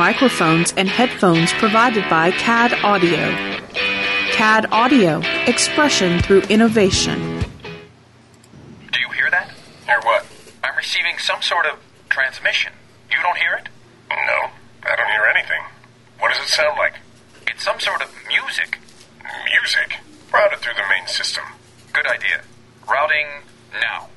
microphones and headphones provided by CAD Audio. CAD Audio, expression through innovation. Do you hear that? Hear what? I'm receiving some sort of transmission. You don't hear it? No, I don't hear anything. What does it sound like? It's some sort of music. Music. Route it through the main system. Good idea. Routing now.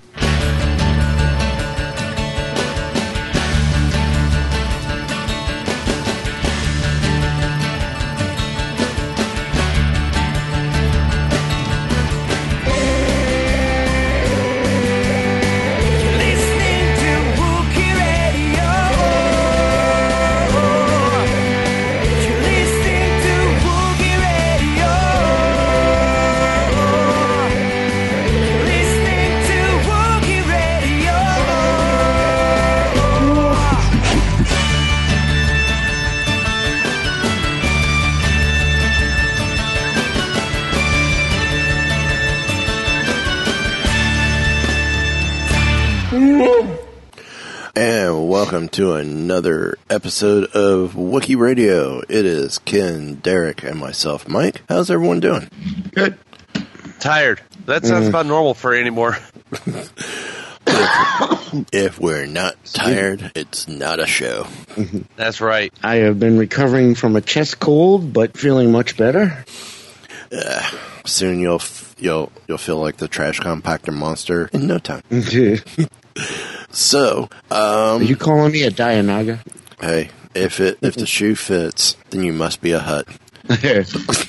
Welcome to another episode of Wookie Radio. It is Ken, Derek, and myself, Mike. How's everyone doing? Good. Tired. That sounds mm. about normal for anymore. If we're not tired, it's not a show. Mm-hmm. That's right. I have been recovering from a chest cold, but feeling much better. Soon you'll f- you'll you'll feel like the trash compactor monster in no time. So, um, Are you calling me a Dianoga? hey, if it if the shoe fits, then you must be a Hutt.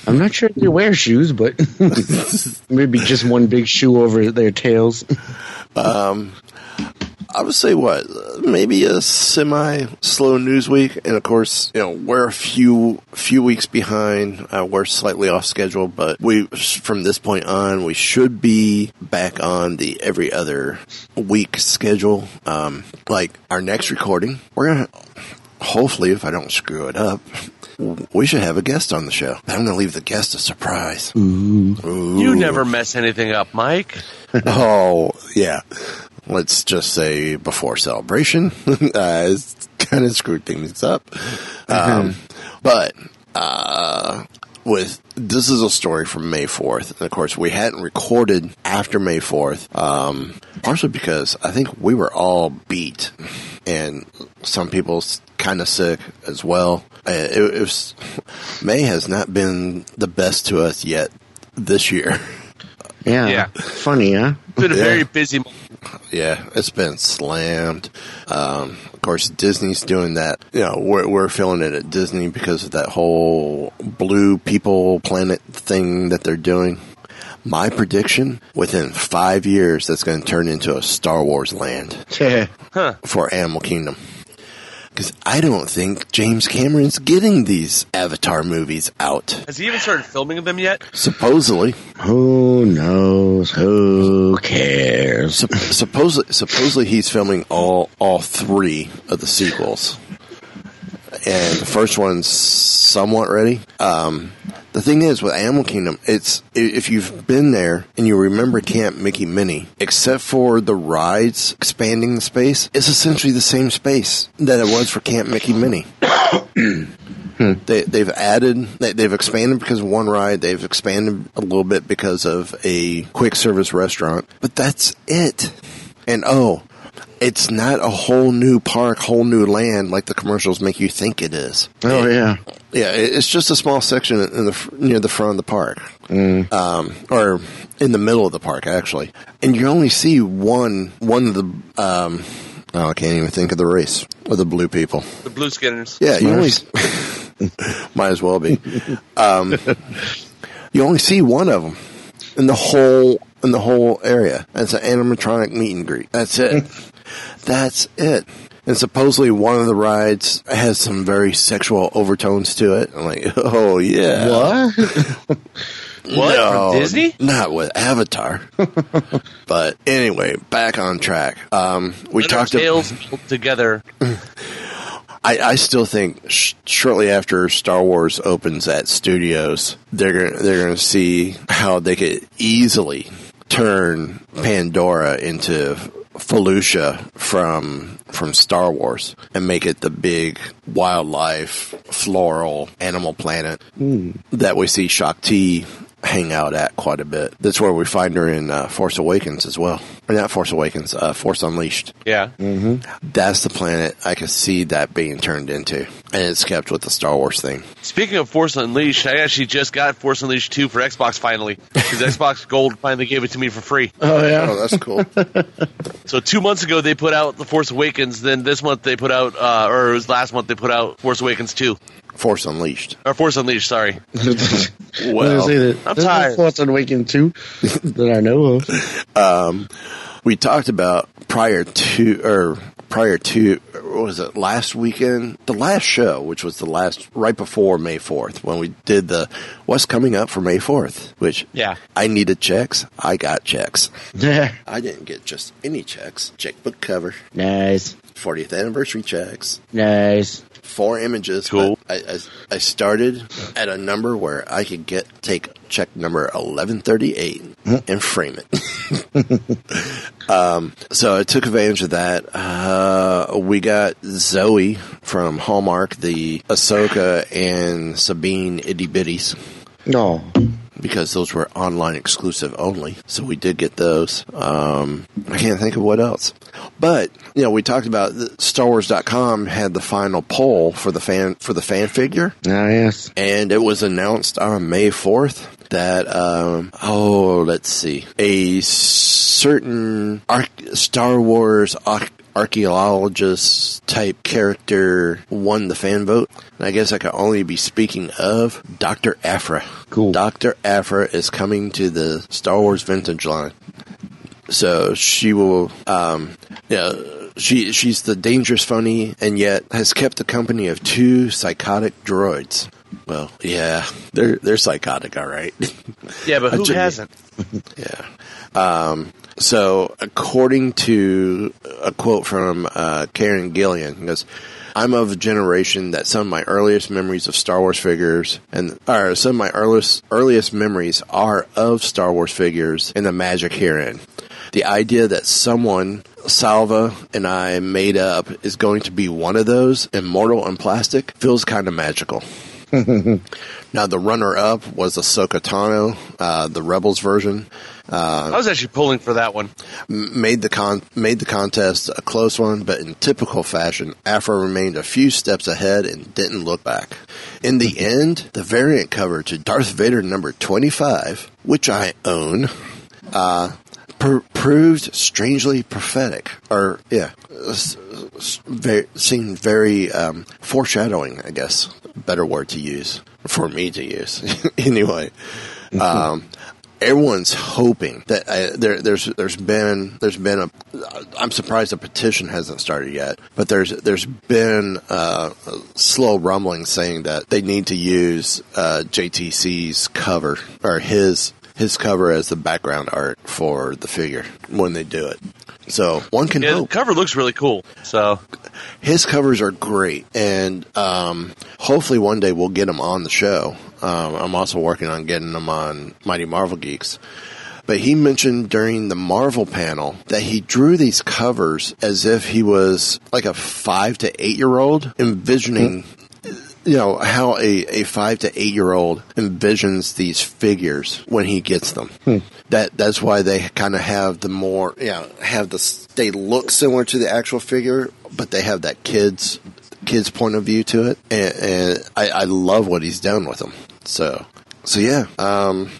I'm not sure if they wear shoes, but maybe just one big shoe over their tails. I would say what maybe a semi slow news week, and of course, you know we're a few few weeks behind. Uh, we're slightly off schedule, but we from this point on we should be back on the every other week schedule. Um, like our next recording, we're gonna hopefully, if I don't screw it up. We should have a guest on the show. I'm going to leave the guest a surprise. You never mess anything up, Mike. Oh, yeah. Let's just say before celebration, uh, it's kind of screwed things up. Um, but, uh, with, this is a story from May 4th. And of course, we hadn't recorded after May 4th, um, partially because I think we were all beat and some people kind of sick as well. Uh, It, it was, May has not been the best to us yet this year. Yeah. Yeah. Funny, huh? Been a Yeah. very busy month. Yeah, it's been slammed. Um, of course, Disney's doing that. You know, we're, we're feeling it at Disney because of that whole blue people planet thing that they're doing. My prediction within five years, that's going to turn into a Star Wars land for Animal Kingdom. Because I don't think James Cameron's getting these Avatar movies out. Has he even started filming them yet? Supposedly, Who knows? Who cares? Sup- supposedly, supposedly he's filming all all three of the sequels, and the first one's somewhat ready. Um, the thing is with Animal Kingdom, it's if you've been there and you remember Camp Mickey Minnie, except for the rides expanding the space, it's essentially the same space that it was for Camp Mickey Minnie. Hmm. They, they've added, they, they've expanded because of one ride. They've expanded a little bit because of a quick service restaurant, but that's it. And oh, it's not a whole new park, whole new land like the commercials make you think it is. Oh, yeah. Yeah, it's just a small section in the near the front of the park, um, or in the middle of the park actually. And you only see one one of the. Um, oh, I can't even think of the race of the blue people. The Blue Skinners. Yeah, you only might as well be. Um, you only see one of them in the whole in the whole area. And it's an animatronic meet and greet. That's it. That's it. And supposedly one of the rides has some very sexual overtones to it. I'm like, oh yeah. What? What? No, From Disney? Not with Avatar. but anyway, back on track. Um, we Let talked. ab- tails pulled together. I, I still think sh- shortly after Star Wars opens at studios, they're gonna they're gonna see how they could easily turn Pandora into Felucia from from Star Wars and make it the big wildlife, floral, animal planet hmm. that we see Shaak Ti hang out at quite a bit. That's where we find her in uh, Force Awakens as well. Or not Force Awakens, uh, Force Unleashed. Yeah. That's the planet I could see that being turned into, and it's kept with the Star Wars thing. Speaking of Force Unleashed, I actually just got Force Unleashed 2 for Xbox finally. Because Xbox Gold finally gave it to me for free. Oh yeah. Oh, that's cool. So two months ago they put out The Force Awakens. Then this month they put out, uh, or it was last month they put out Force Awakens 2. Force Unleashed. Or Force Unleashed, sorry. Well, say that I'm there's no tired. Force Awakens too that I know of. Um, we talked about prior to or prior to what was it last weekend the last show which was the last right before may 4th when we did the what's coming up for may 4th which Yeah. i needed checks i got checks Yeah. i didn't get just any checks checkbook cover Nice. 40th anniversary checks Nice. Four images Cool. but I, I, I started at a number where i could get take check number 1138 and frame it So I took advantage of that. Uh, we got Zoe from Hallmark, the Ahsoka and Sabine itty bitties, No. Because those were online exclusive only. So we did get those. Um, I can't think of what else. But, you know, we talked about StarWars.com had the final poll for the fan, for the fan figure Ah yes. and it was announced on May 4th that um, oh let's see a certain Star Wars arch- archaeologist type character won the fan vote. And I guess I could only be speaking of Dr. Aphra. Cool. Dr. Aphra is coming to the Star Wars vintage line. So she will, um, yeah, she she's the dangerous funny, and yet has kept the company of two psychotic droids. Well, yeah, they're they're psychotic, all right. Yeah, but who hasn't? yeah. Um, so, according to a quote from uh, Kieron Gillen, he goes, "I'm of a generation that some of my earliest memories of Star Wars figures, and or some of my earliest earliest memories are of Star Wars figures and the magic herein. The idea that someone." Salva and I made up is going to be one of those, immortal and plastic, feels kind of magical. Now, the runner up was Ahsoka Tano, uh, the Rebels version. I was actually pulling for that one. Made the con made the contest a close one, but in typical fashion, Aphra remained a few steps ahead and didn't look back. In the end, the variant cover to Darth Vader number twenty five, which I own, uh, pr- proved strangely prophetic, or yeah, s- s- very, seemed very um, foreshadowing. I guess better word to use for me to use. anyway, um, everyone's hoping that uh, there, there's there's been there's been a I'm surprised the petition hasn't started yet, but there's there's been uh, slow rumbling saying that they need to use uh, JTC's cover or his his cover as the background art for the figure when they do it. So one can Yeah, the cover looks really cool. So his covers are great, and um, hopefully one day we'll get him on the show. Um, I'm also working on getting him on Mighty Marvel Geeks. But he mentioned during the Marvel panel that he drew these covers as if he was like a five to eight year old envisioning, you know, how a, a five to eight year old envisions these figures when he gets them. That that's why they kind of have the more, you know, have the they look similar to the actual figure, but they have that kids kids point of view to it, and, and I, I love what he's done with them. So so yeah. Um,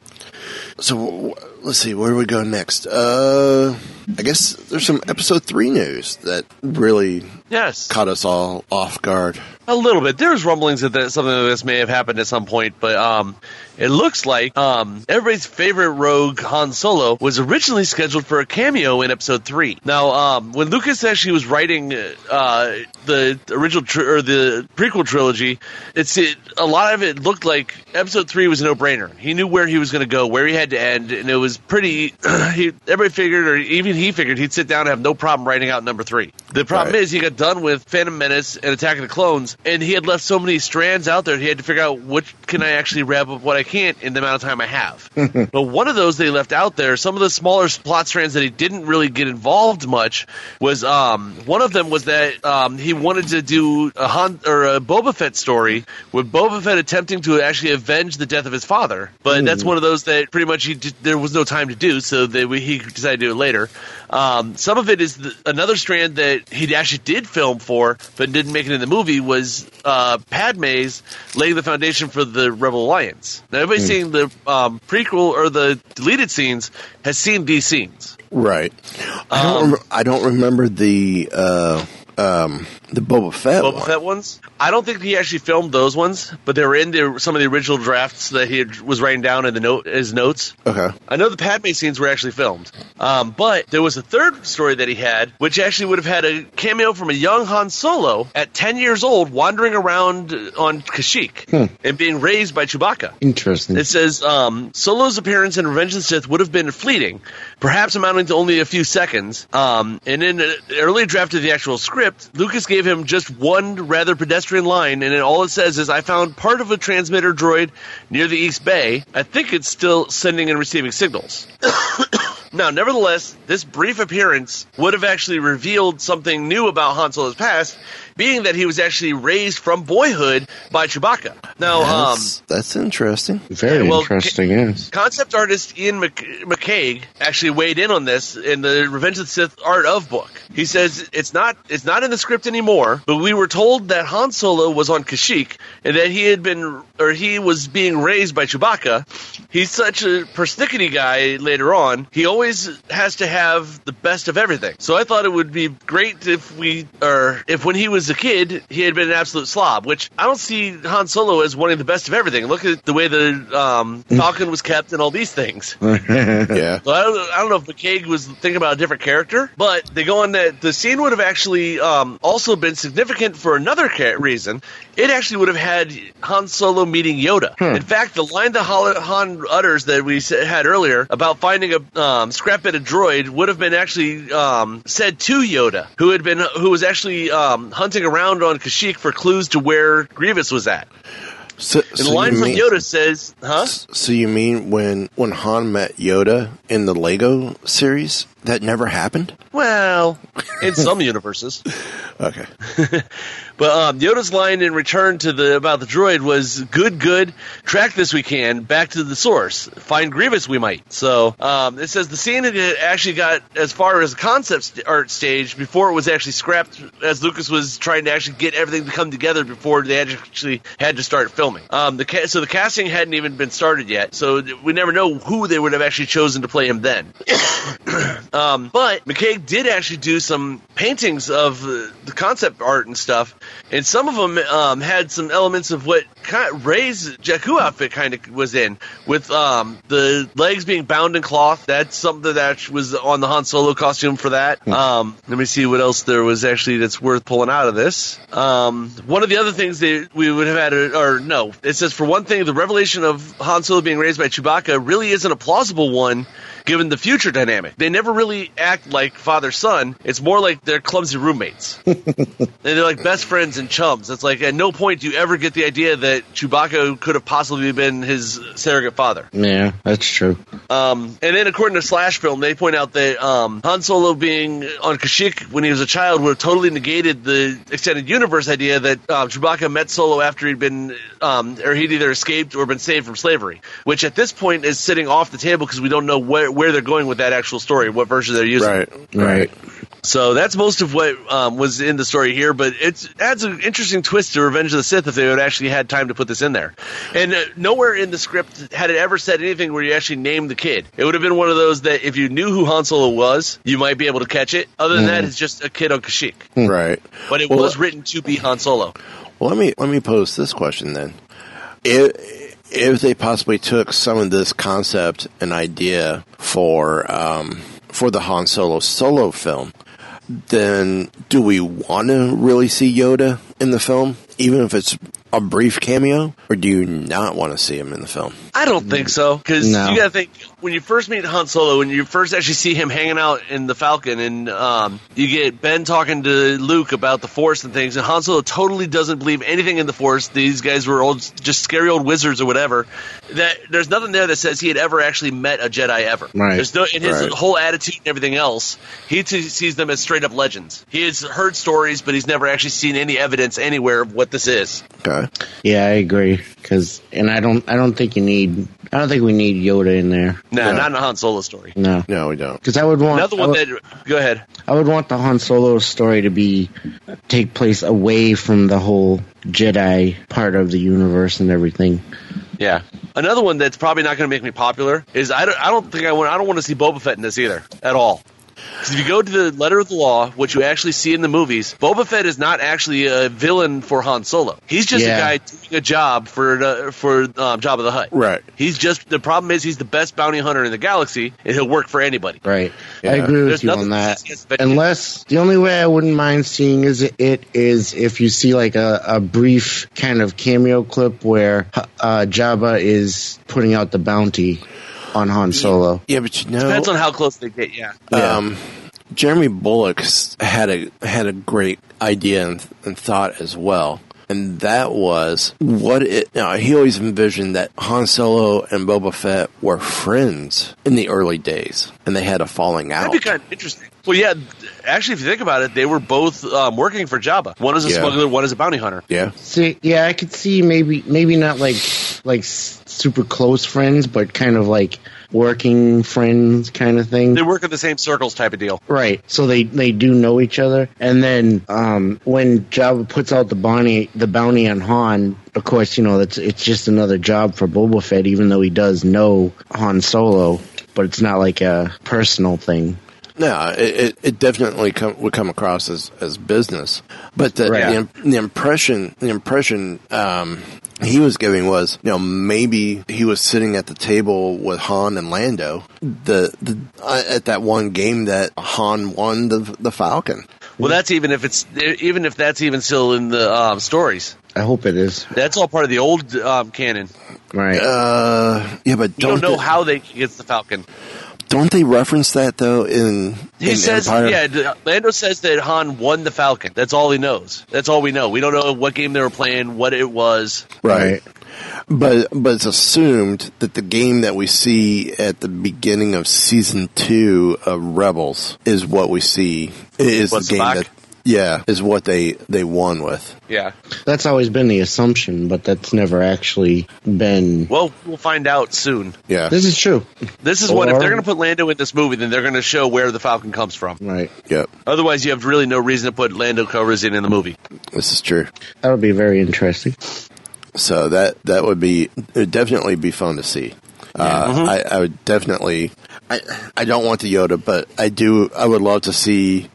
so w- let's see where do we go next. Uh, I guess there's some episode three news that really yes, caught us all off guard. a little bit. There's rumblings that that something like this may have happened at some point, but um, it looks like um, everybody's favorite rogue Han Solo was originally scheduled for a cameo in Episode Three. Now, um, when Lucas actually was writing uh, the original tr- or the prequel trilogy, it's it, a lot of it looked like Episode Three was a no-brainer. He knew where he was going to go, where he had to end, and it was pretty. he, everybody figured, or even he figured, he'd sit down and have no problem writing out number three. The problem Right. is, he got done with Phantom Menace and Attack of the Clones, and he had left so many strands out there. He had to figure out which can I actually wrap up, what I can't in the amount of time I have. but one of those they left out there, some of the smaller plot strands that he didn't really get involved much was um, one of them was that um, he wanted to do a Han or a Boba Fett story with Boba Fett attempting to actually avenge the death of his father. But that's one of those that pretty much he did, there was no time to do, so they, he decided to do it later. Um, some of it is the, another strand that he actually did film for, but didn't make it in the movie was uh, Padme's laying the foundation for the Rebel Alliance. Now, everybody seeing the um, prequel or the deleted scenes has seen these scenes. Right. I don't. Um, rem- I don't remember the uh, um, the Boba Fett Boba one. Fett ones. I don't think he actually filmed those ones, but they were in the, some of the original drafts that he had, was writing down in the note his notes. Okay. I know the Padme scenes were actually filmed, um, but there was a third story that he had, which actually would have had a cameo from a young Han Solo at 10 years old, wandering around on Kashyyyk and being raised by Chewbacca. Interesting. It says um, Solo's appearance in Revenge of the Sith would have been fleeting, perhaps amounting to only a few seconds. Um, and in an early draft of the actual script, Lucas gave him just one rather pedestrian line, and all it says is, "I found part of a transmitter droid near the East Bay. I think it's still sending and receiving signals." Now, nevertheless, this brief appearance would have actually revealed something new about Han Solo's past, being that he was actually raised from boyhood by Chewbacca. Now, um, That's, that's interesting. Very yeah, well, interesting, yes. Concept artist Iain Mc- McCaig actually weighed in on this in the Revenge of the Sith Art of book. He says it's not it's not in the script anymore, but we were told that Han Solo was on Kashyyyk and that he had been or he was being raised by Chewbacca. He's such a persnickety guy later on. He always has to have the best of everything. So I thought it would be great if we or if when he was a kid he had been an absolute slob, which I don't see Han Solo as wanting the best of everything. Look at the way the um, Falcon was kept and all these things. Yeah. So I don't, I don't know if McCaig was thinking about a different character, but they go on that the scene would have actually um, also been significant for another ca- reason. It actually would have had Han Solo meeting Yoda. In fact, the line that Hol- Han utters that we had earlier about finding a um, scrap bit of droid would have been actually um, said to Yoda, who had been who was actually um, hunting around on Kashyyyk for clues to where Grievous was at. So, And so the line from mean, Yoda says, "Huh." So you mean when when Han met Yoda in the Lego series, that never happened? Well, in some universes. Okay. But um, Yoda's line in return to the about the droid was "Good, good. Track this we can back to the source. Find Grievous we might." So um, it says the scene had actually got as far as the concept st- art stage before it was actually scrapped, as Lucas was trying to actually get everything to come together before they actually had to start filming. Um, the ca- so the casting hadn't even been started yet, so we never know who they would have actually chosen to play him then. Um, but McCaig did actually do some paintings of uh, the concept art and stuff, and some of them um, had some elements of what kind of Rey's Jakku outfit kind of was in, with um, the legs being bound in cloth. That's something that was on the Han Solo costume for that. Um, let me see what else there was actually that's worth pulling out of this. Um, one of the other things that we would have had, or no, it says for one thing, the revelation of Han Solo being raised by Chewbacca really isn't a plausible one given the future dynamic. They never really act like father son. It's more like they're clumsy roommates. and they're like best friends and chums. It's like at no point do you ever get the idea that Chewbacca could have possibly been his surrogate father. Yeah, that's true. Um, and then according to Slash Film, they point out that um, Han Solo being on Kashyyyk when he was a child would have totally negated the extended universe idea that uh, Chewbacca met Solo after he'd been, um, or he'd either escaped or been saved from slavery, which at this point is sitting off the table because we don't know where, where they're going with that actual story, what version they're using. Right. Right. So that's most of what um, was in the story here, but it adds an interesting twist to Revenge of the Sith if they had actually had time to put this in there. And uh, nowhere in the script had it ever said anything where you actually named the kid. It would have been one of those that if you knew who Han Solo was, you might be able to catch it. Other than that, it's just a kid on Kashyyyk. Right. But it Well, was written to be Han Solo. Well, let me let me pose this question then: if if they possibly took some of this concept and idea for um, for the Han Solo solo film, then do we want to really see Yoda in the film, even if it's a brief cameo, or do you not want to see him in the film? I don't think so because No. you got to think when you first meet Han Solo, when you first actually see him hanging out in the Falcon, and um, you get Ben talking to Luke about the Force and things, and Han Solo totally doesn't believe anything in the Force. These guys were old, just scary old wizards or whatever. That there's nothing there that says he had ever actually met a Jedi ever. Right. There's no in his Right. whole attitude and everything else. He t- sees them as straight up legends. He has heard stories, but he's never actually seen any evidence anywhere of what this is. Okay. Yeah, I agree. Cause, and I don't, I don't think you need, I don't think we need Yoda in there. Nah, No. not in a Han Solo story. No. No, we don't. Cause I would want, Another one would, that go ahead. I would want the Han Solo story to be, take place away from the whole Jedi part of the universe and everything. Yeah. Another one that's probably not going to make me popular is I don't, I don't think I want I don't want to see Boba Fett in this either at all. 'Cause if you go to the letter of the law, which you actually see in the movies, Boba Fett is not actually a villain for Han Solo. He's just Yeah. a guy doing a job for the, for um, Jabba the Hutt. Right. He's just the problem is he's the best bounty hunter in the galaxy, and he'll work for anybody. Right. I agree with There's you nothing on that that. says that- Unless the only way I wouldn't mind seeing is it is if you see like a, a brief kind of cameo clip where uh, Jabba is putting out the bounty on Han Solo. Yeah, but you know, Depends on how close they get. Yeah. um, Jeremy Bulloch had a had a great idea and, and thought as well, and that was what it. Now he always envisioned that Han Solo and Boba Fett were friends in the early days, and they had a falling out. That'd be kind of interesting. Well, yeah. Actually, if you think about it, they were both um, working for Jabba. One is a Yeah. smuggler, one is a bounty hunter. yeah, See, yeah, I could see maybe maybe not like like s- super close friends, but kind of like working friends kind of thing. They work in the same circles, type of deal. Right. So they they do know each other, and then um, when Jabba puts out the bounty the bounty on Han, of course, you know that's it's just another job for Boba Fett, even though he does know Han Solo, but it's not like a personal thing. No, it, it, it definitely come, would come across as, as business, but the, Right. the, the impression the impression um, he was giving was, you know, maybe he was sitting at the table with Han and Lando, the, the uh, at that one game that Han won the the Falcon. Well, that's even if it's even if that's even still in the um, stories. I hope it is That's all part of the old um, canon. right. Uh, yeah, but You don't, don't know they, how they gets the Falcon. Don't they reference that though in He in says, Empire? yeah, Lando says that Han won the Falcon. That's all he knows. That's all we know. We don't know what game they were playing, what it was. Right. But but it's assumed that the game that we see at the beginning of season two of Rebels is what we see is What's the game back? that yeah is what they they won with. Yeah. That's always been the assumption, but that's never actually been. Well, we'll find out soon. Yeah. This is true. This is what if they're going to put Lando in this movie, then they're going to show where the Falcon comes from. Right. yep. Otherwise, you have really no reason to put Lando covers in in the movie. This is true. That would be very interesting. So that that would be it would definitely be fun to see. Uh, Mm-hmm. I, I would definitely. I I don't want the Yoda, but I do. I would love to see.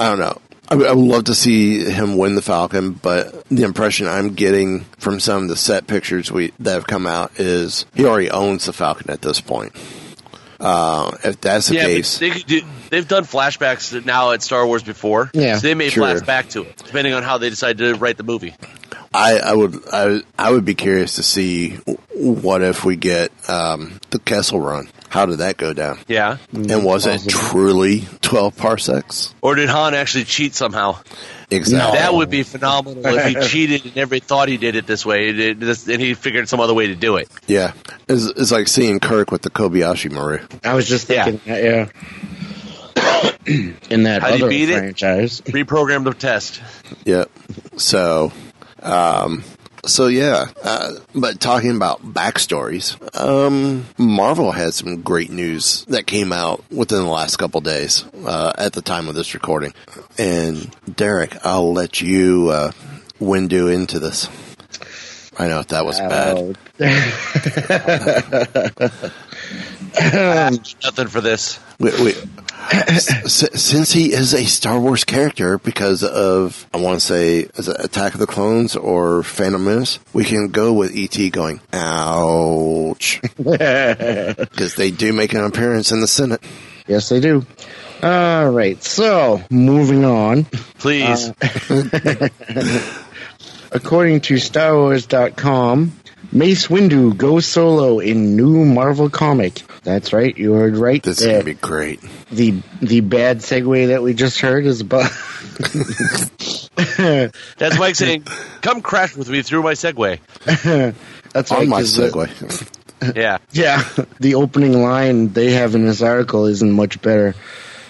I don't know. I would, love to see him win the Falcon, but the impression I'm getting from some of the set pictures we that have come out is he already owns the Falcon at this point. Uh, if that's the yeah, case, but they could do, they've done flashbacks now at Star Wars before. Yeah, so they may sure. flash back to it, depending on how they decide to write the movie. I, I would I, I would be curious to see what if we get um, the Kessel Run. How did that go down? Yeah. And was it truly 12 parsecs? Or did Han actually cheat somehow? Exactly. That would be phenomenal if he cheated and everybody thought he did it this way, and it- this- and he figured some other way to do it. Yeah. It's, it's like seeing Kirk with the Kobayashi Maru. I was just Yeah. thinking, that, yeah. In that How'd other beat it? franchise, Reprogram the test. Yep. So, um, so yeah. Uh, but talking about backstories, um, Marvel had some great news that came out within the last couple days uh, at the time of this recording. And Derek, I'll let you uh, window into this. I know that was bad. Nothing for this. We, we, s- since he is a Star Wars character because of, I want to say, is it Attack of the Clones or Phantom Menace, we can go with ET going, ouch. Because they do make an appearance in the Senate. yes, they do. All right, so moving on. Please. Uh, according to StarWars.com, Mace Windu goes solo in new Marvel comic. That's right, you heard right. This is gonna be great. the the bad segue that we just heard is about. That's Mike saying, "Come crash with me through my Segway." That's. On my 'cause the- segue. Yeah. Yeah, the opening line they have in this article isn't much better.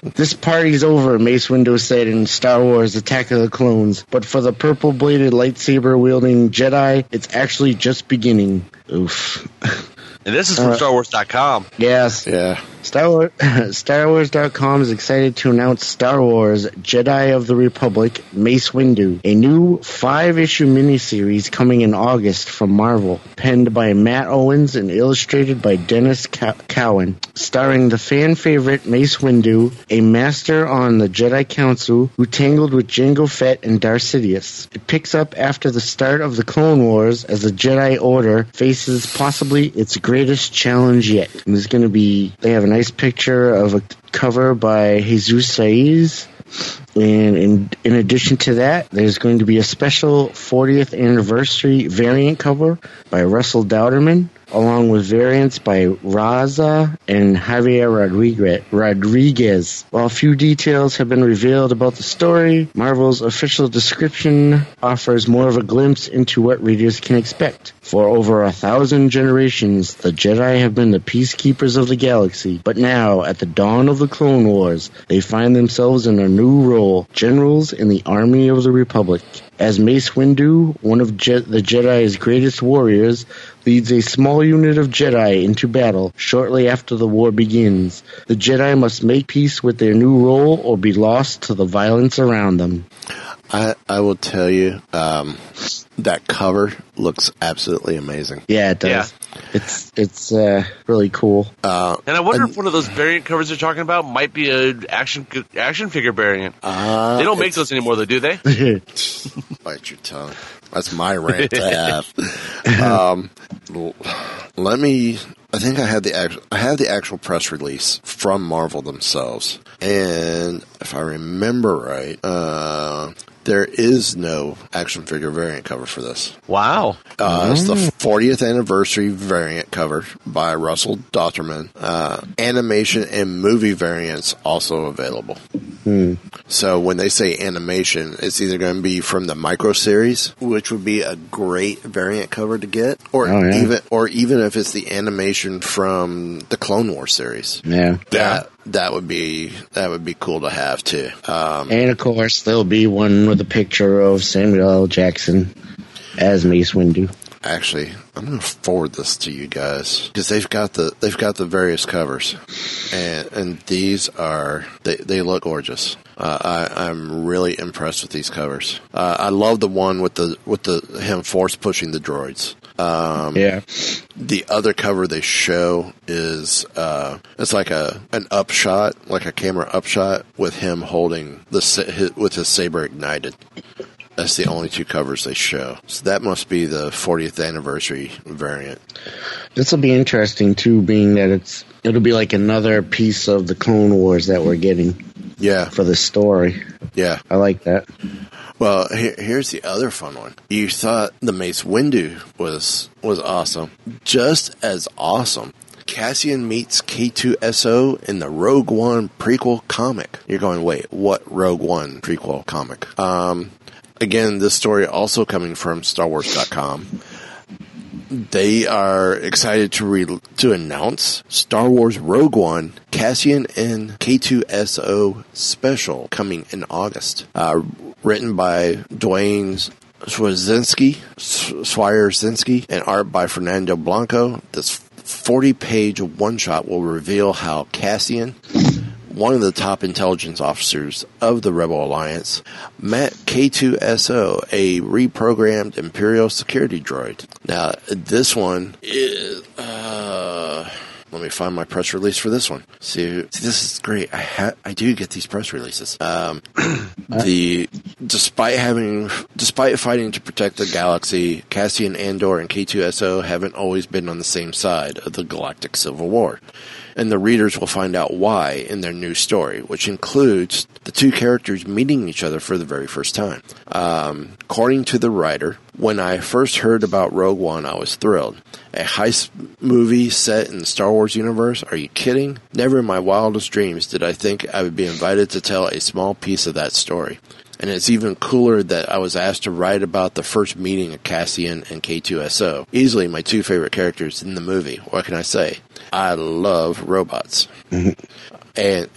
This party's over, Mace Windu said in Star Wars Attack of the Clones. But for the purple bladed lightsaber wielding Jedi, it's actually just beginning. Oof. And this is from Uh, StarWars.com. Yes. Yeah. Star, Wars, Star Wars.com is excited to announce Star Wars Jedi of the Republic Mace Windu, a new five issue miniseries coming in August from Marvel, penned by Matt Owens and illustrated by Denys Cow- Cowan, starring the fan favorite Mace Windu, a master on the Jedi Council who tangled with Jango Fett and Darth Sidious. It picks up after the start of the Clone Wars as the Jedi Order faces possibly its greatest challenge yet. And going to be, they have a nice picture of a cover by Jesus Saiz. And in, in addition to that, there's going to be a special 40th anniversary variant cover by Russell Dauterman, along with variants by Raza and Javier Rodriguez. While few details have been revealed about the story, Marvel's official description offers more of a glimpse into what readers can expect. For over a thousand generations, the Jedi have been the peacekeepers of the galaxy, but now, at the dawn of the Clone Wars, they find themselves in a new role, generals in the army of the Republic. As Mace Windu, one of Je- the Jedi's greatest warriors, leads a small unit of Jedi into battle shortly after the war begins. The Jedi must make peace with their new role or be lost to the violence around them. I I will tell you, um, that cover looks absolutely amazing. Yeah, it does. Yeah. It's it's uh, really cool. And I wonder if one of those variant covers they're talking about might be a action action figure variant. Uh, they don't make those anymore, though, do they? Bite your tongue. That's my rant to have. um, let me. I think I had the actual. I have the actual press release from Marvel themselves, and if I remember right, uh, there is no action figure variant cover for this. wow. Uh, It's the 40th anniversary variant cover by Russell Dauterman. Uh, animation and movie variants also available. So when they say animation, it's either going to be from the micro series, which would be a great variant cover to get, or Oh, yeah. even or even if it's the animation from the Clone War series. Yeah. That that would be that would be cool to have too. Um, And of course, there'll be one with a picture of Samuel L. Jackson as Mace Windu. Actually, I'm going to forward this to you guys because they've got the they've got the various covers, and and these are they they look gorgeous. Uh, I I'm really impressed with these covers. Uh, I love the one with the with the him force pushing the droids. Um, Yeah. the other cover they show is uh, it's like a an upshot, like a camera upshot with him holding the with his saber ignited. That's the only two covers they show. So that must be the 40th anniversary variant. This will be interesting too, being that it's it'll be like another piece of the Clone Wars that we're getting Yeah, for the story. yeah. I like that. Well, here, here's the other fun one. You thought the Mace Windu was was awesome, just as awesome. Cassian meets K2SO in the Rogue One prequel comic. You're going, wait, what Rogue One prequel comic? Um, again, this story also coming from StarWars.com. They are excited to re- to announce Star Wars Rogue One Cassian and K2SO special coming in August. Uh, written by Duane Swierczynski, Swire Zinski, and art by Fernando Blanco. This 40 page one shot will reveal how Cassian, one of the top intelligence officers of the Rebel Alliance, met K2SO, a reprogrammed Imperial security droid. Now, this one is. Uh, let me find my press release for this one. See, see this is great. I ha- I do get these press releases. Um, the despite having despite fighting to protect the galaxy, Cassian Andor and K2SO haven't always been on the same side of the galactic civil war. And the readers will find out why in their new story, which includes the two characters meeting each other for the very first time. Um, according to the writer, when I first heard about Rogue One, I was thrilled. A heist movie set in the Star Wars universe? Are you kidding? Never in my wildest dreams did I think I would be invited to tell a small piece of that story. And it's even cooler that I was asked to write about the first meeting of Cassian and K2SO. Easily my two favorite characters in the movie. What can I say? I love robots. and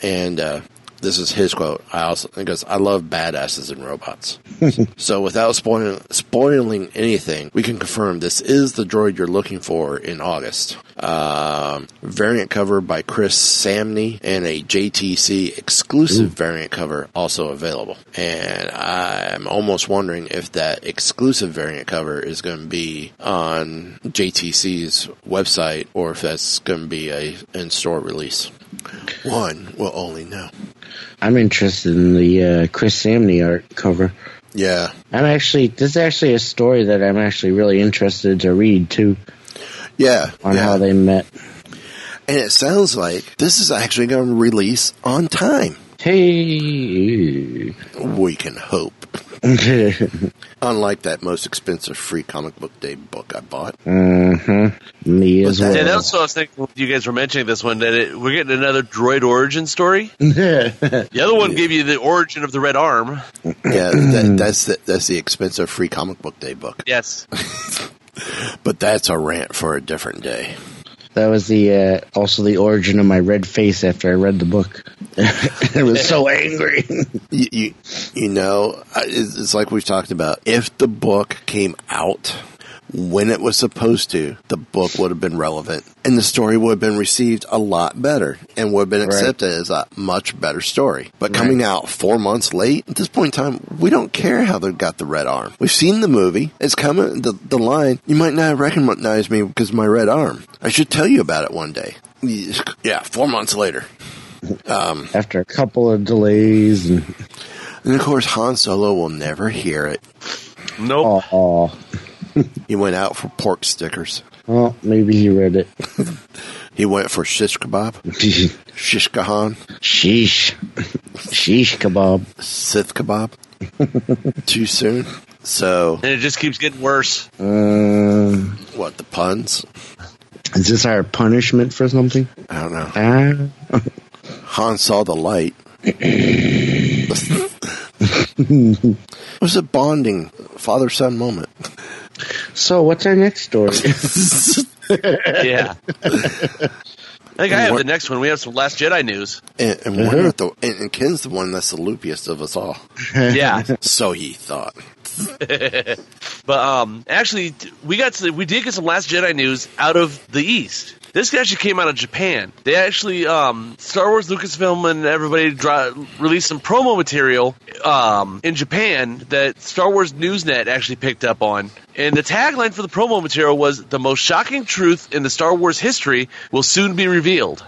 and uh, this is his quote. I also because I love badasses and robots. so without spoiling spoiling anything, we can confirm this is the droid you're looking for in August. Um, variant cover by Chris Samnee and a JTC exclusive variant cover also available. And I'm almost wondering if that exclusive variant cover is going to be on JTC's website or if that's going to be a in-store release. One will only know. I'm interested in the uh, Chris Samnee art cover. Yeah, I'm actually this is actually a story that I'm actually really interested to read too yeah, on yeah. how they met. and it sounds like this is actually going to release on time. Hey, We can hope. Unlike that most expensive free comic book day book I bought. mm-hmm. me as But that- well. that's what I was thinking. You guys were mentioning this one that it, we're getting another droid origin story. The other one gave you the origin of the red arm. Yeah, that, that's the, that's the expensive free comic book day book. Yes, But that's a rant for a different day. That was the uh, also the origin of my red face after I read the book. I was so angry. You you, you know, it's it's like we've talked about. If the book came out when it was supposed to, the book would have been relevant, and the story would have been received a lot better, and would have been Right. accepted as a much better story. But coming out four months late, at this point in time, we don't care how they got the red arm. We've seen the movie; it's coming. The the line you might not recognize me because of my red arm. I should tell you about it one day. Yeah, four months later. Um, after a couple of delays and And of course, Han Solo will never hear it. nope. oh, He went out for pork stickers. well, maybe he read it. He went for shish kebab, shish kahan, Sheesh, sheesh kebab. Sith kebab. Too soon. So, And it just keeps getting worse. Um, what, the puns? is this our punishment for something? I don't know. Ah, Han saw the light. it was a bonding father son moment. So what's our next story? Yeah. I think I have the next one. We have some Last Jedi news. And, and, we're not the, and, and Ken's the one that's the loopiest of us all. Yeah. So he thought. But um, actually, we got to, we did get some Last Jedi news out of the East. This actually came out of Japan. They actually um, Star Wars, Lucasfilm, and everybody released some promo material um, in Japan that Star Wars Newsnet actually picked up on. And the tagline for the promo material was "The most shocking truth in the Star Wars history will soon be revealed."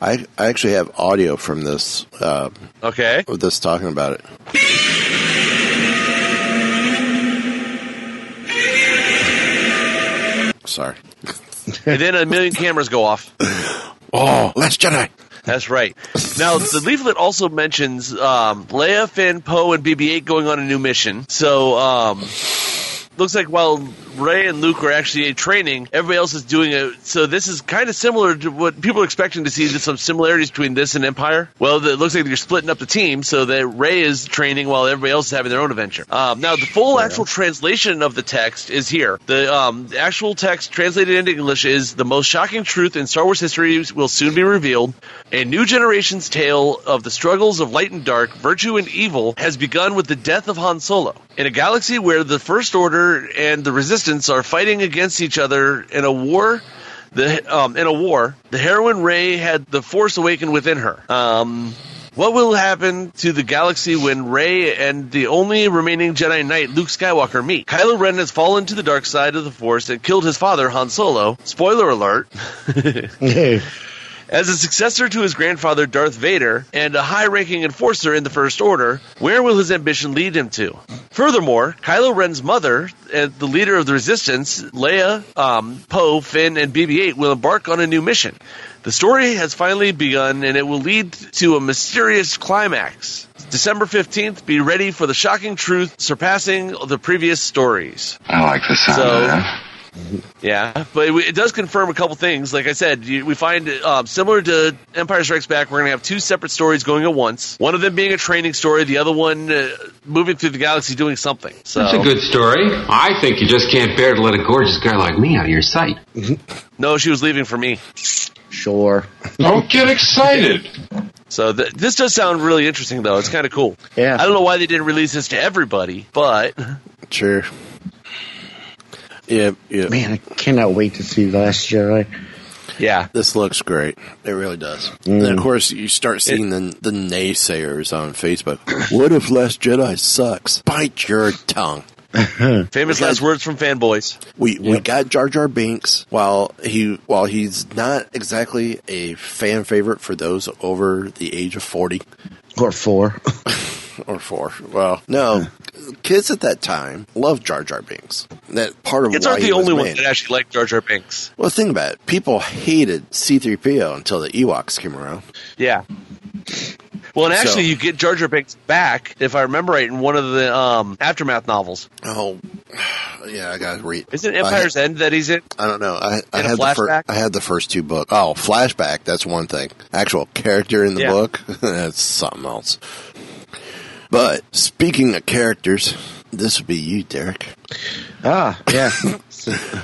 I, I actually have audio from this, uh, Okay. of this talking about it. Sorry. and then a million cameras go off. Oh, Last Jedi. That's right. Now, the leaflet also mentions um, Leia, Finn, Poe, and BB-8 going on a new mission. So, um, looks like while Rey and Luke are actually training, everybody else is doing it. So this is kind of similar to what people are expecting to see. There's some similarities between this and Empire. Well, it looks like you're splitting up the team so that Rey is training while everybody else is having their own adventure. Um, now, the full actual translation of the text is here. The um, the actual text translated into English is the most shocking truth in Star Wars history will soon be revealed. A new generation's tale of the struggles of light and dark, virtue and evil has begun with the death of Han Solo. In a galaxy where the First Order and the Resistance are fighting against each other in a war, the um, in a war, the heroine Rey had the Force awakened within her. Um, what will happen to the galaxy when Rey and the only remaining Jedi Knight, Luke Skywalker, meet? Kylo Ren has fallen to the dark side of the Force and killed his father, Han Solo. Spoiler alert. As a successor to his grandfather Darth Vader and a high ranking enforcer in the First Order, where will his ambition lead him to? Furthermore, Kylo Ren's mother, and the leader of the Resistance, Leia, um, Poe, Finn, and BB 8, will embark on a new mission. The The story has finally begun, and it will lead to a mysterious climax. December 15th, be ready for the shocking truth surpassing the previous stories. I like the sound So- of that. Yeah, but it, it does confirm a couple things. Like I said, you, we find um, similar to Empire Strikes Back, we're going to have two separate stories going at once. One of them being a training story, the other one uh, moving through the galaxy doing something. So That's a good story. I think you just can't bear to let a gorgeous guy like me out of your sight. no, she was leaving for me. Sure. Don't get excited. So th- this does sound really interesting, though. It's kind of cool. Yeah. I don't know why they didn't release this to everybody, but Sure. Yeah, yeah. Man, I cannot wait to see The Last Jedi. yeah, This looks great. It really does. And then, of mm. course, you start seeing the, the naysayers on Facebook. What if Last Jedi sucks? Bite your tongue. famous last words from fanboys. We we got Jar Jar Binks. While he while he's not exactly a fan favorite for those over the age of forty Or four. or four. Well, no, kids at that time loved Jar Jar Binks. That part of Kids why aren't he the only ones that actually like Jar Jar Binks. Well, think about it. People hated C-3PO until the Ewoks came around. Yeah. Well, and actually, So- you get Jar Jar Binks back, if I remember right, in one of the um, aftermath novels. Oh, yeah, I got to read. Is it Empire's End that he's in? I don't know. I, I had the fir- I had the first two books. Oh, flashback. That's one thing. Actual character in the Yeah. book. that's something else. But speaking of characters, this would be you, Derek. ah, yeah.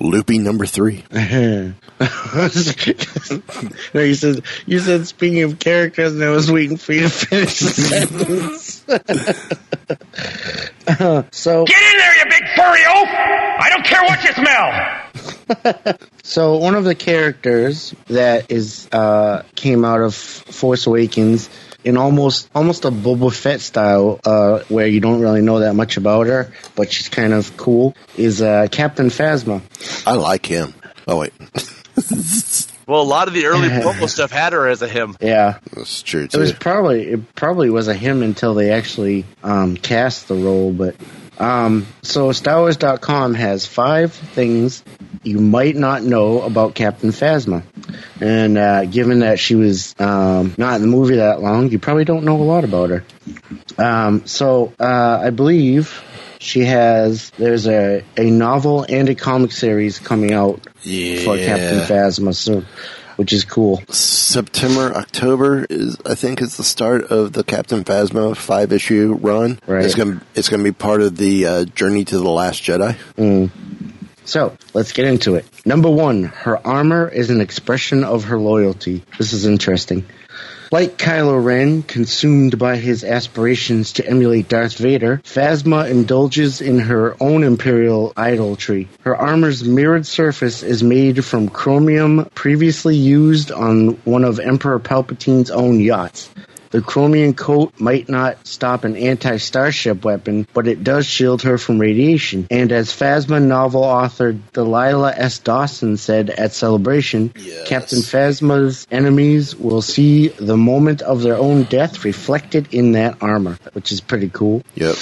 Loopy number three. no, you said you said speaking of characters, and I was waiting for you to finish the sentence. Uh, so, Get in there, you big furry oaf! I don't care what you smell! so one of the characters that is uh, came out of Force Awakens in almost almost a Boba Fett style, uh, where you don't really know that much about her, but she's kind of cool. Is uh, Captain Phasma? I like him. Oh wait, Well, a lot of the early Purple stuff had her as a him. Yeah, that's true It was probably it probably was a him until they actually um, cast the role. But um, so StarWars.com has five things you might not know about Captain Phasma, and uh, given that she was um, not in the movie that long, you probably don't know a lot about her. Um, so uh, I believe. She has. There's a, a novel and a comic series coming out for Captain Phasma soon, which is cool. September, October is I think is the start of the Captain Phasma five issue run. Right. It's gonna it's gonna be part of the uh, Journey to the Last Jedi. So let's get into it. Number one, her armor is an expression of her loyalty. This is interesting. Like Kylo Ren, consumed by his aspirations to emulate Darth Vader, Phasma indulges in her own imperial idolatry. Her armor's mirrored surface is made from chromium previously used on one of Emperor Palpatine's own yachts. The chromium coat might not stop an anti-starship weapon, but it does shield her from radiation. And as Phasma novel author Delilah S. Dawson said at Celebration, Yes. Captain Phasma's enemies will see the moment of their own death reflected in that armor, which is pretty cool. Yep.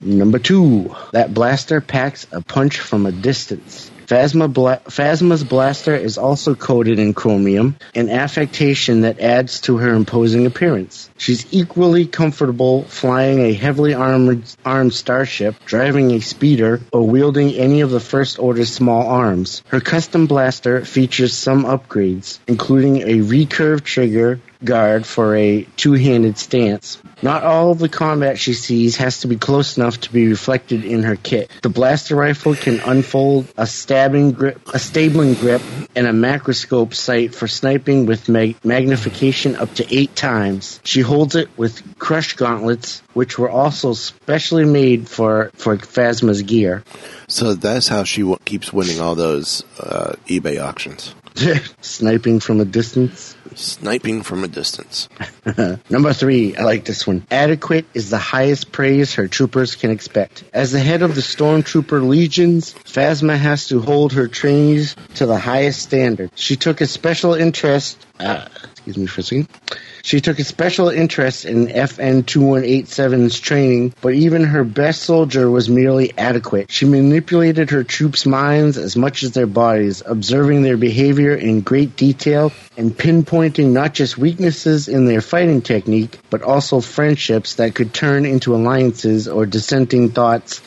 Number two, that blaster packs a punch from a distance. Phasma bla- Phasma's blaster is also coated in chromium, an affectation that adds to her imposing appearance. She's equally comfortable flying a heavily armored armed starship, driving a speeder, or wielding any of the First Order's small arms. Her custom blaster features some upgrades, including a recurve trigger, guard for a two-handed stance. Not all of the combat she sees has to be close enough to be reflected in her kit. The blaster rifle can unfold a stabbing grip, a stabling grip, and a macroscope sight for sniping with mag- magnification up to eight times. She holds it with crush gauntlets, which were also specially made for for Phasma's gear. So that's how she w- keeps winning all those uh, eBay auctions. Sniping from a distance. Sniping from a distance. Number three, I like this one. Adequate is the highest praise her troopers can expect. As the head of the Stormtrooper legions, Phasma has to hold her trainees to the highest standard. She took a special interest. Uh, Excuse me for a second. She took a special interest in FN 2187's training, but even her best soldier was merely adequate. She manipulated her troops' minds as much as their bodies, observing their behavior in great detail and pinpointing not just weaknesses in their fighting technique, but also friendships that could turn into alliances or dissenting thoughts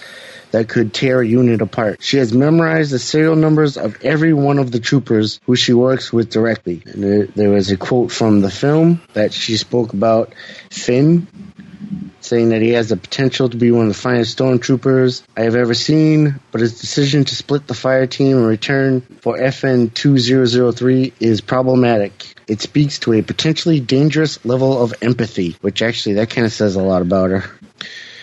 that could tear a unit apart. She has memorized the serial numbers of every one of the troopers who she works with directly. And there, there was a quote from the film that she spoke about Finn saying that he has the potential to be one of the finest stormtroopers I have ever seen, but his decision to split the fire team and return for FN 2003 is problematic. It speaks to a potentially dangerous level of empathy, which actually that kind of says a lot about her.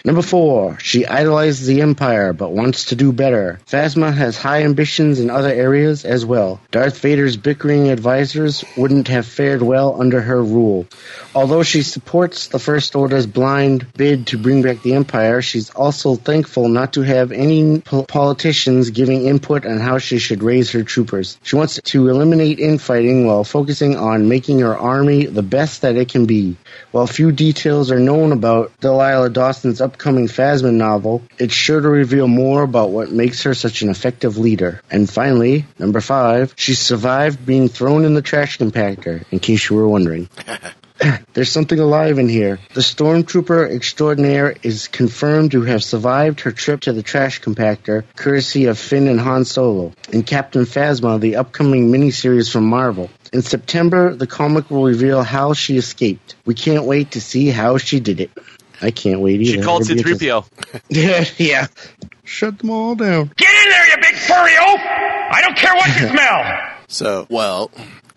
Number four, she idolizes the Empire but wants to do better. Phasma has high ambitions in other areas as well. Darth Vader's bickering advisors wouldn't have fared well under her rule. Although she supports the First Order's blind bid to bring back the Empire, she's also thankful not to have any po- politicians giving input on how she should raise her troopers. She wants to eliminate infighting while focusing on making her army the best that it can be. While few details are known about Delilah Dawson's upcoming Phasma novel, it's sure to reveal more about what makes her such an effective leader. And finally, number five, she survived being thrown in the trash compactor, in case you were wondering. There's something alive in here. The stormtrooper extraordinaire is confirmed to have survived her trip to the trash compactor, courtesy of Finn and Han Solo, and Captain Phasma, the upcoming miniseries from Marvel. In September, the comic will reveal how she escaped. We can't wait to see how she did it. I can't wait either. She called It'll C3PO. Yeah, yeah. Shut them all down. Get in there, you big furry oaf! I don't care what you smell! So, well,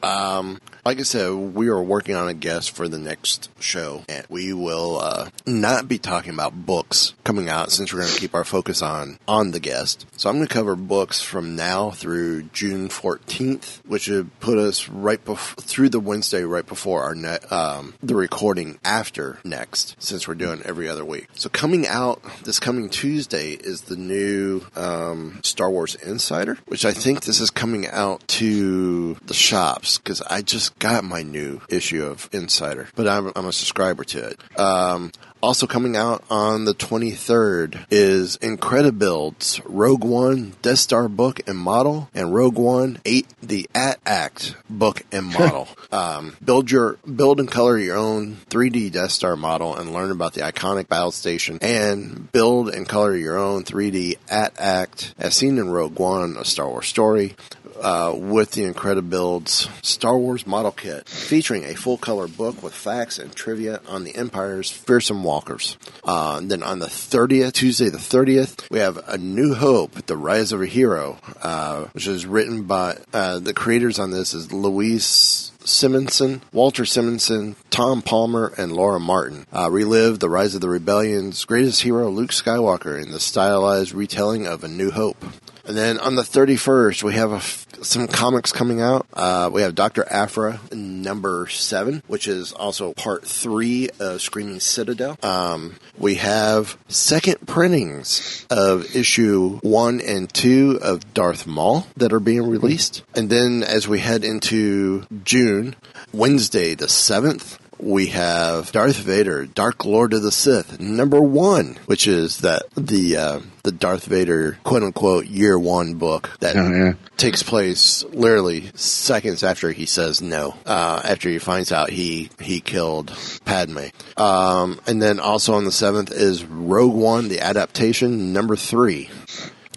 um, like I said, we are working on a guest for the next show, and we will uh, not be talking about books coming out since we're going to keep our focus on on the guest. So I'm going to cover books from now through June 14th, which would put us right bef- through the Wednesday right before our ne- um, the recording after next, since we're doing every other week. So coming out this coming Tuesday is the new um, Star Wars Insider, which I think this is coming out to the shops because I just got my new issue of Insider, but I'm, I'm a subscriber to it. Um, also coming out on the 23rd is Incredibuilds Rogue One Death Star book and model and Rogue One 8 the AT-ACT book and model. um, build your build and color your own 3D Death Star model and learn about the iconic battle station and build and color your own 3D AT-ACT as seen in Rogue One, a Star Wars story uh, with the Incredibuilds Star Wars model kit, featuring a full color book with facts and trivia on the Empire's fearsome walkers. Uh, then on the 30th, Tuesday the 30th, we have A New Hope, The Rise of a Hero, uh, which is written by uh, the creators on this is Louise Simonson, Walter Simonson, Tom Palmer, and Laura Martin. Uh, relive the rise of the rebellion's greatest hero, Luke Skywalker, in the stylized retelling of A New Hope. And then on the 31st, we have a some comics coming out. Uh, we have Dr. Aphra number seven, which is also part three of Screaming Citadel. Um, we have second printings of issue one and two of Darth Maul that are being released. And then as we head into June, Wednesday the 7th, we have Darth Vader, Dark Lord of the Sith, number one, which is that the uh, the Darth Vader quote unquote year one book that Oh, yeah. takes place literally seconds after he says no, uh, after he finds out he he killed Padme. Um, and then also on the seventh is Rogue One, the adaptation number three.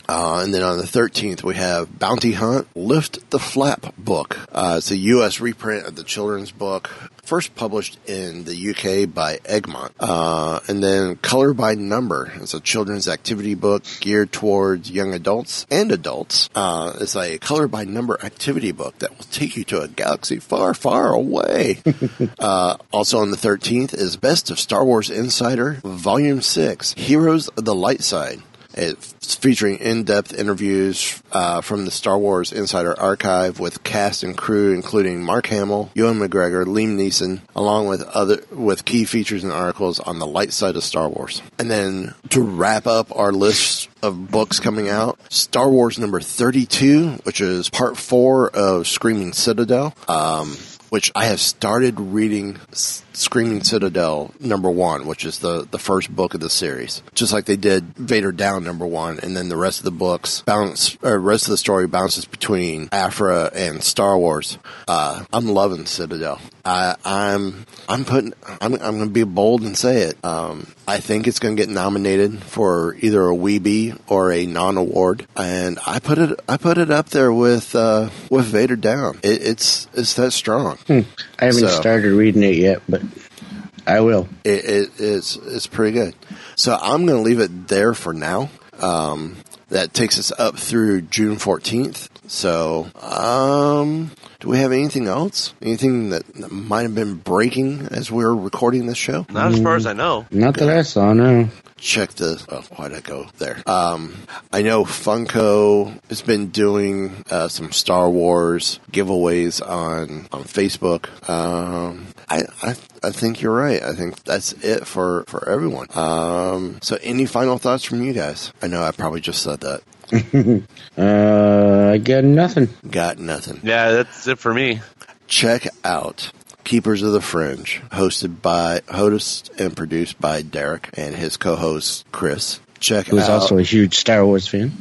Uh, and then on the 13th, we have Bounty Hunt, Lift the Flap book. Uh, it's a U.S. reprint of the children's book, first published in the U.K. by Egmont. Uh, and then Color by Number. It's a children's activity book geared towards young adults and adults. Uh, it's a color by number activity book that will take you to a galaxy far, far away. uh, also on the 13th is Best of Star Wars Insider, Volume 6, Heroes of the Light Side. It's featuring in-depth interviews uh, from the Star Wars Insider Archive with cast and crew, including Mark Hamill, Ewan McGregor, Liam Neeson, along with other with key features and articles on the light side of Star Wars. And then to wrap up our list of books coming out, Star Wars number thirty-two, which is part four of Screaming Citadel. Um, which I have started reading Screaming Citadel number one, which is the, the first book of the series. Just like they did Vader Down number one, and then the rest of the books bounce, or rest of the story bounces between Aphra and Star Wars. Uh, I'm loving Citadel. I, I'm, I'm putting, I'm, I'm going to be bold and say it. Um, I think it's going to get nominated for either a Weeby or a non-award, and I put it, I put it up there with, uh, with Vader Down. It, it's, it's that strong. Hmm. I haven't So- started reading it yet, but I will. It, it, it's it's pretty good. So I'm going to leave it there for now. Um, that takes us up through June 14th. So, um, do we have anything else? Anything that, that might have been breaking as we were recording this show? Not as far as I know. Not that I saw, no. check the. Oh, why'd I go there? Um, I know Funko has been doing uh, some Star Wars giveaways on on Facebook. Um, I, I I think you're right. I think that's it for for everyone. Um, so, any final thoughts from you guys? I know I probably just said that. Uh, I got nothing. Got nothing. Yeah, that's it for me. check out Keepers of the Fringe, hosted by hosted and produced by Derek and his co-host Chris. Check Who's out. also a huge Star Wars fan.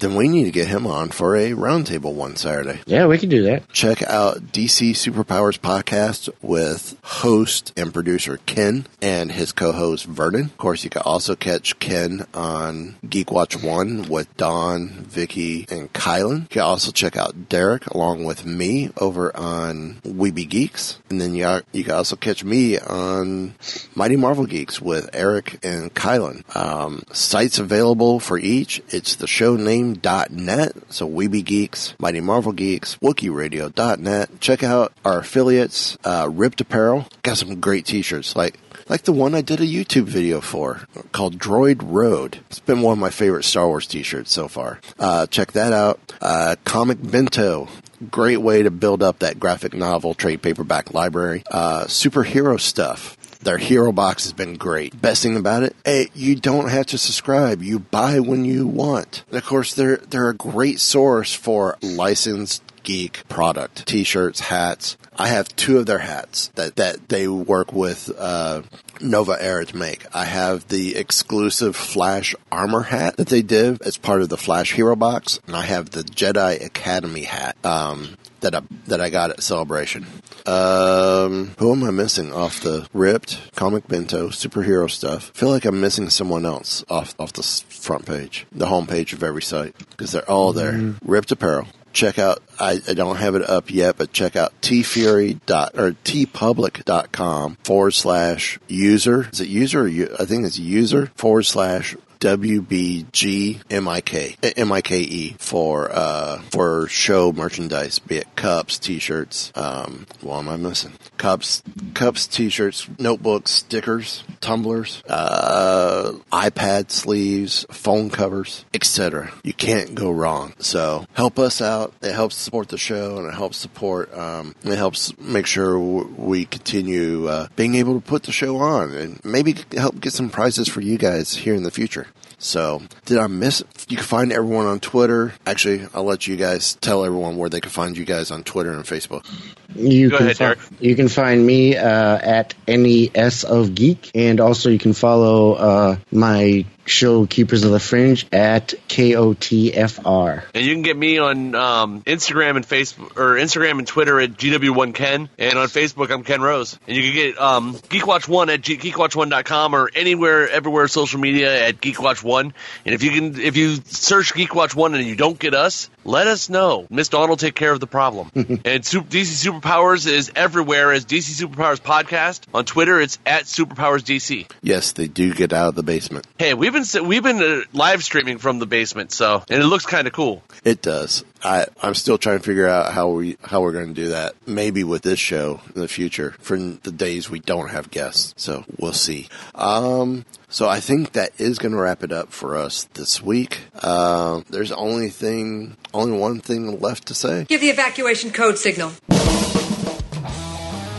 Then we need to get him on for a roundtable one Saturday. Yeah, we can do that. Check out DC Superpowers podcast with host and producer Ken and his co-host Vernon. Of course, you can also catch Ken on Geek Watch One with Don, Vicky, and Kylan. You can also check out Derek along with me over on Weeby Geeks, and then you you can also catch me on Mighty Marvel Geeks with Eric and Kylan. Um, sites available for each. It's the show name net. So Weeby Geeks, Mighty Marvel Geeks, WookieRadio.net. Check out our affiliates, uh, Ripped Apparel. Got some great t-shirts like like the one I did a YouTube video for called Droid Road. It's been one of my favorite Star Wars t-shirts so far. Uh, check that out. Uh, Comic Bento. Great way to build up that graphic novel trade paperback library. Uh, superhero stuff. Their hero box has been great. Best thing about it, hey, you don't have to subscribe. You buy when you want. And of course, they're they're a great source for licensed geek product, t-shirts, hats. I have two of their hats that that they work with uh, New Era to make. I have the exclusive Flash armor hat that they did as part of the Flash Hero box, and I have the Jedi Academy hat. Um, that I that I got at Celebration. Um, who am I missing off the ripped comic bento superhero stuff? I feel like I'm missing someone else off off the front page, the home page of every site because they're all there. Ripped apparel. Check out. I, I don't have it up yet, but check out teefury dot or teepublic.com forward slash user. Is it user? Or u- I think it's user forward slash WBG MIK MIKE for uh for show merchandise, be it cups, t-shirts. Um, what am I missing? Cups, cups, t-shirts, notebooks, stickers, tumblers, uh, iPad sleeves, phone covers, etc. You can't go wrong. So help us out. It helps support the show and it helps support. Um, it helps make sure w- we continue uh, being able to put the show on and maybe help get some prizes for you guys here in the future. So, did I miss? You can find everyone on Twitter. Actually, I'll let you guys tell everyone where they can find you guys on Twitter and Facebook. You Go can ahead, fi- Derek. you can find me uh, at NES of Geek, and also you can follow uh, my show Keepers of the Fringe at KOTFR. And you can get me on um, Instagram and Facebook or Instagram and Twitter at GW1Ken, and on Facebook I'm Ken Rose. And you can get um, GeekWatch1 at G- GeekWatch1.com or anywhere, everywhere social media at GeekWatch1. And if you can, if you search GeekWatch1 and you don't get us, let us know. Miss Dawn will take care of the problem. and Sup- DC Superpowers is everywhere as DC Superpowers Podcast. On Twitter, it's at Superpowers DC. Yes, they do get out of the basement. Hey, we've been we've been uh, live streaming from the basement, so and it looks kind of cool. It does. I, I'm still trying to figure out how we how we're going to do that. Maybe with this show in the future for the days we don't have guests. So we'll see. Um, so I think that is going to wrap it up for us this week. Uh, there's only thing, only one thing left to say. Give the evacuation code signal.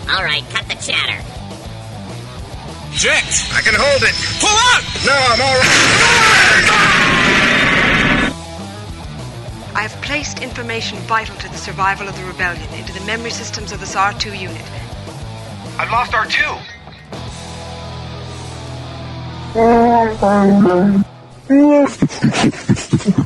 All right, cut the chatter. Jet! I can hold it! Pull up! No, I'm alright! I have placed information vital to the survival of the rebellion into the memory systems of this R2 unit. I've lost R2.